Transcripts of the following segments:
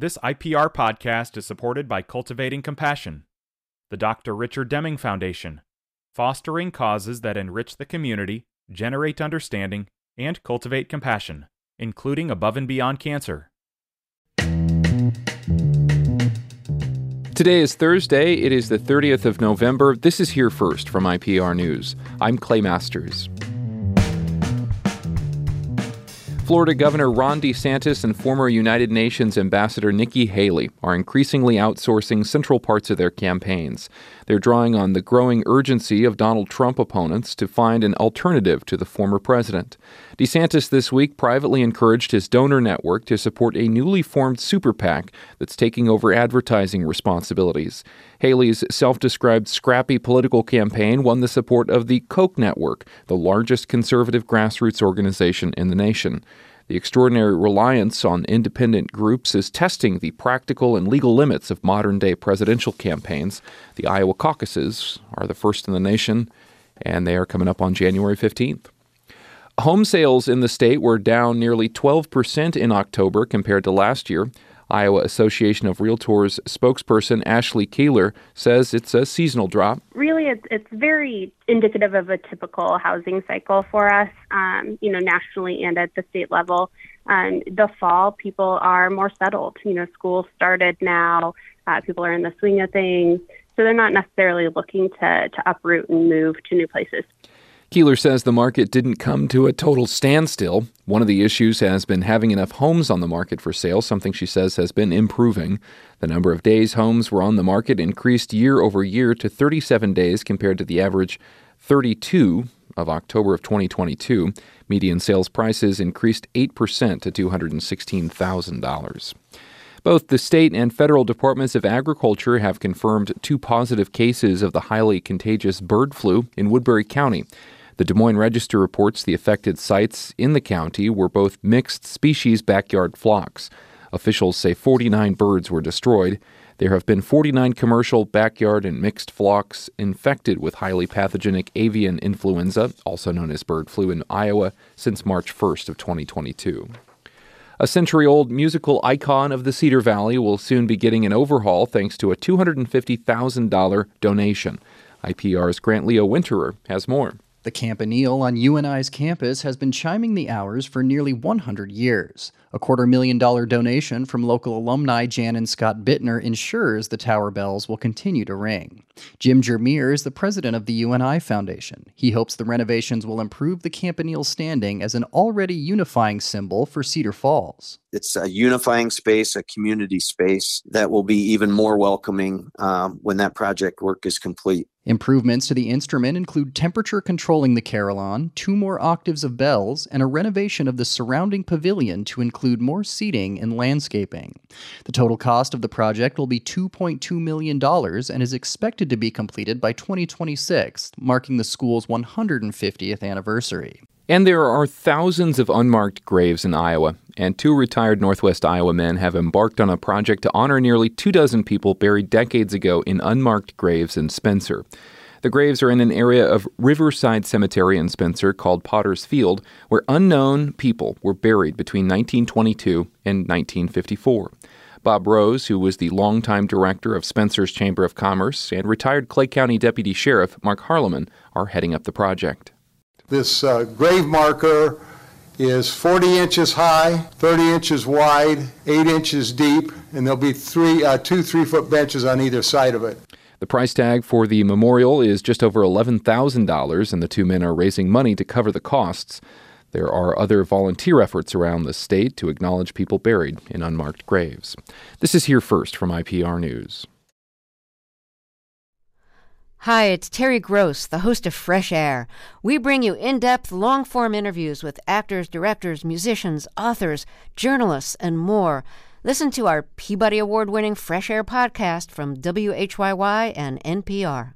This IPR podcast is supported by Cultivating Compassion, the Dr. Richard Deming Foundation, fostering causes that enrich the community, generate understanding, and cultivate compassion, including above and beyond cancer. Today is Thursday. It is the 30th of November. This is Here First from IPR News. I'm Clay Masters. Florida Governor Ron DeSantis and former United Nations Ambassador Nikki Haley are increasingly outsourcing central parts of their campaigns. They're drawing on the growing urgency of Donald Trump opponents to find an alternative to the former president. DeSantis this week privately encouraged his donor network to support a newly formed super PAC that's taking over advertising responsibilities. Haley's self described scrappy political campaign won the support of the Koch Network, the largest conservative grassroots organization in the nation. The extraordinary reliance on independent groups is testing the practical and legal limits of modern day presidential campaigns. The Iowa caucuses are the first in the nation, and they are coming up on January 15th. Home sales in the state were down nearly 12% in October compared to last year. Iowa Association of Realtors spokesperson Ashley Keeler says it's a seasonal drop. Really, it's, it's very indicative of a typical housing cycle for us, um, you know, nationally and at the state level. Um, the fall, people are more settled. You know, school started now, uh, people are in the swing of things, so they're not necessarily looking to, to uproot and move to new places. Keeler says the market didn't come to a total standstill. One of the issues has been having enough homes on the market for sale, something she says has been improving. The number of days homes were on the market increased year over year to 37 days compared to the average 32 of October of 2022. Median sales prices increased 8% to $216,000. Both the state and federal departments of agriculture have confirmed two positive cases of the highly contagious bird flu in Woodbury County. The Des Moines Register reports the affected sites in the county were both mixed species backyard flocks. Officials say 49 birds were destroyed. There have been 49 commercial backyard and mixed flocks infected with highly pathogenic avian influenza, also known as bird flu, in Iowa since March 1st of 2022. A century old musical icon of the Cedar Valley will soon be getting an overhaul thanks to a $250,000 donation. IPR's Grant Leo Winterer has more. The Campanile on UNI's campus has been chiming the hours for nearly 100 years. A quarter million dollar donation from local alumni Jan and Scott Bittner ensures the tower bells will continue to ring. Jim Jermier is the president of the UNI Foundation. He hopes the renovations will improve the Campanile's standing as an already unifying symbol for Cedar Falls. It's a unifying space, a community space that will be even more welcoming um, when that project work is complete. Improvements to the instrument include temperature controlling the carillon, two more octaves of bells, and a renovation of the surrounding pavilion to include more seating and landscaping. The total cost of the project will be $2.2 million and is expected to be completed by 2026, marking the school's 150th anniversary. And there are thousands of unmarked graves in Iowa, and two retired Northwest Iowa men have embarked on a project to honor nearly two dozen people buried decades ago in unmarked graves in Spencer. The graves are in an area of Riverside Cemetery in Spencer called Potter's Field, where unknown people were buried between 1922 and 1954. Bob Rose, who was the longtime director of Spencer's Chamber of Commerce, and retired Clay County Deputy Sheriff Mark Harleman are heading up the project. This uh, grave marker is 40 inches high, 30 inches wide, 8 inches deep, and there'll be three, uh, two three foot benches on either side of it. The price tag for the memorial is just over $11,000, and the two men are raising money to cover the costs. There are other volunteer efforts around the state to acknowledge people buried in unmarked graves. This is Here First from IPR News. Hi, it's Terry Gross, the host of Fresh Air. We bring you in depth, long form interviews with actors, directors, musicians, authors, journalists, and more. Listen to our Peabody Award winning Fresh Air podcast from WHYY and NPR.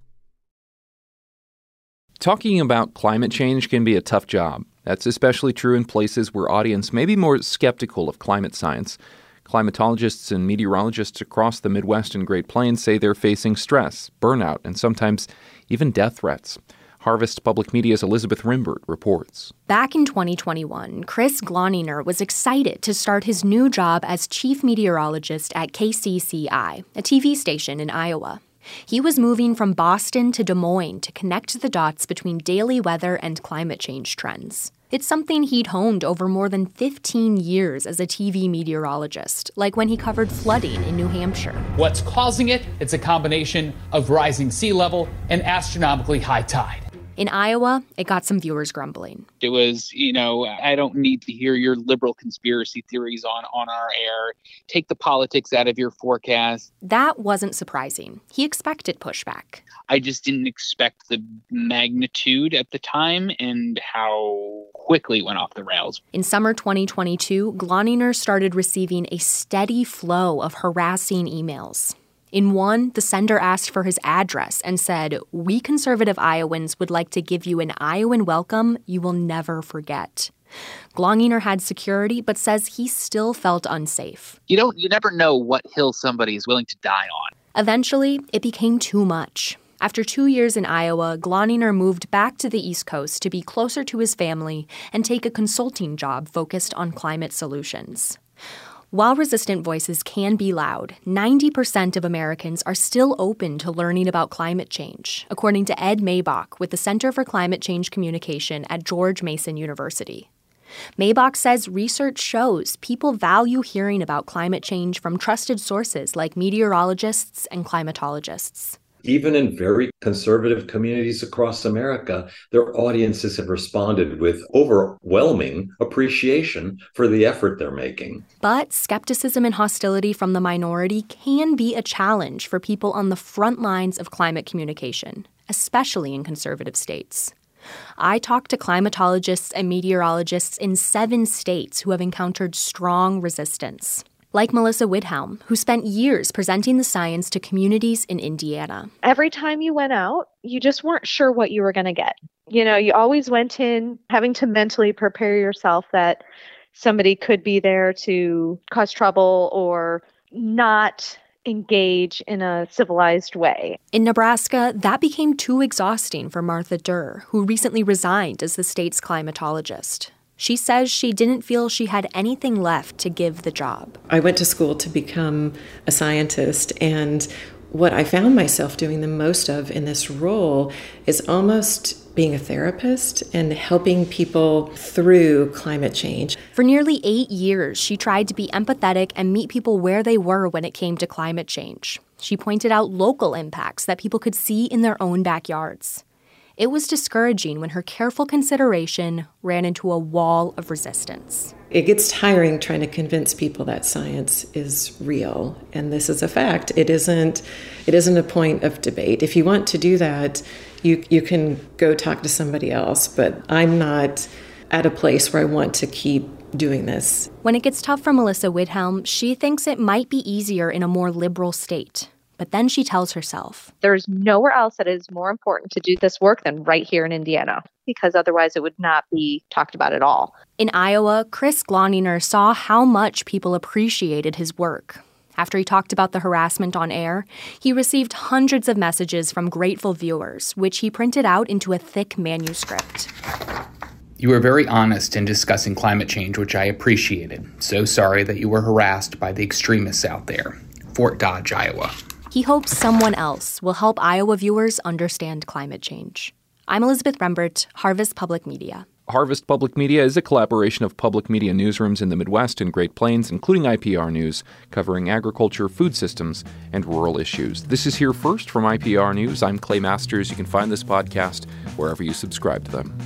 Talking about climate change can be a tough job. That's especially true in places where audience may be more skeptical of climate science. Climatologists and meteorologists across the Midwest and Great Plains say they're facing stress, burnout, and sometimes even death threats. Harvest Public Media's Elizabeth Rembert reports. Back in 2021, Chris Gloninger was excited to start his new job as chief meteorologist at KCCI, a TV station in Iowa. He was moving from Boston to Des Moines to connect the dots between daily weather and climate change trends. It's something he'd honed over more than 15 years as a TV meteorologist, like when he covered flooding in New Hampshire. What's causing it? It's a combination of rising sea level and astronomically high tide. In Iowa, it got some viewers grumbling. It was, you know, I don't need to hear your liberal conspiracy theories on, on our air. Take the politics out of your forecast. That wasn't surprising. He expected pushback. I just didn't expect the magnitude at the time and how quickly it went off the rails. In summer 2022, Gloninger started receiving a steady flow of harassing emails. In one, the sender asked for his address and said, We conservative Iowans would like to give you an Iowan welcome you will never forget. Gloninger had security, but says he still felt unsafe. You don't you never know what hill somebody is willing to die on. Eventually, it became too much. After two years in Iowa, Gloninger moved back to the East Coast to be closer to his family and take a consulting job focused on climate solutions. While resistant voices can be loud, 90% of Americans are still open to learning about climate change, according to Ed Maibach with the Center for Climate Change Communication at George Mason University. Maibach says research shows people value hearing about climate change from trusted sources like meteorologists and climatologists even in very conservative communities across America, their audiences have responded with overwhelming appreciation for the effort they're making. But skepticism and hostility from the minority can be a challenge for people on the front lines of climate communication, especially in conservative states. I talked to climatologists and meteorologists in seven states who have encountered strong resistance like Melissa Widhalm, who spent years presenting the science to communities in Indiana. Every time you went out, you just weren't sure what you were going to get. You know, you always went in having to mentally prepare yourself that somebody could be there to cause trouble or not engage in a civilized way. In Nebraska, that became too exhausting for Martha Durr, who recently resigned as the state's climatologist. She says she didn't feel she had anything left to give the job. I went to school to become a scientist, and what I found myself doing the most of in this role is almost being a therapist and helping people through climate change. For nearly eight years, she tried to be empathetic and meet people where they were when it came to climate change. She pointed out local impacts that people could see in their own backyards. It was discouraging when her careful consideration ran into a wall of resistance. It gets tiring trying to convince people that science is real and this is a fact. It isn't it isn't a point of debate. If you want to do that, you you can go talk to somebody else, but I'm not at a place where I want to keep doing this. When it gets tough for Melissa Widhalm, she thinks it might be easier in a more liberal state. But then she tells herself There's nowhere else that is more important to do this work than right here in Indiana, because otherwise it would not be talked about at all. In Iowa, Chris Gloninger saw how much people appreciated his work. After he talked about the harassment on air, he received hundreds of messages from grateful viewers, which he printed out into a thick manuscript. You were very honest in discussing climate change, which I appreciated. So sorry that you were harassed by the extremists out there. Fort Dodge, Iowa. He hopes someone else will help Iowa viewers understand climate change. I'm Elizabeth Rembert, Harvest Public Media. Harvest Public Media is a collaboration of public media newsrooms in the Midwest and Great Plains, including IPR News, covering agriculture, food systems, and rural issues. This is Here First from IPR News. I'm Clay Masters. You can find this podcast wherever you subscribe to them.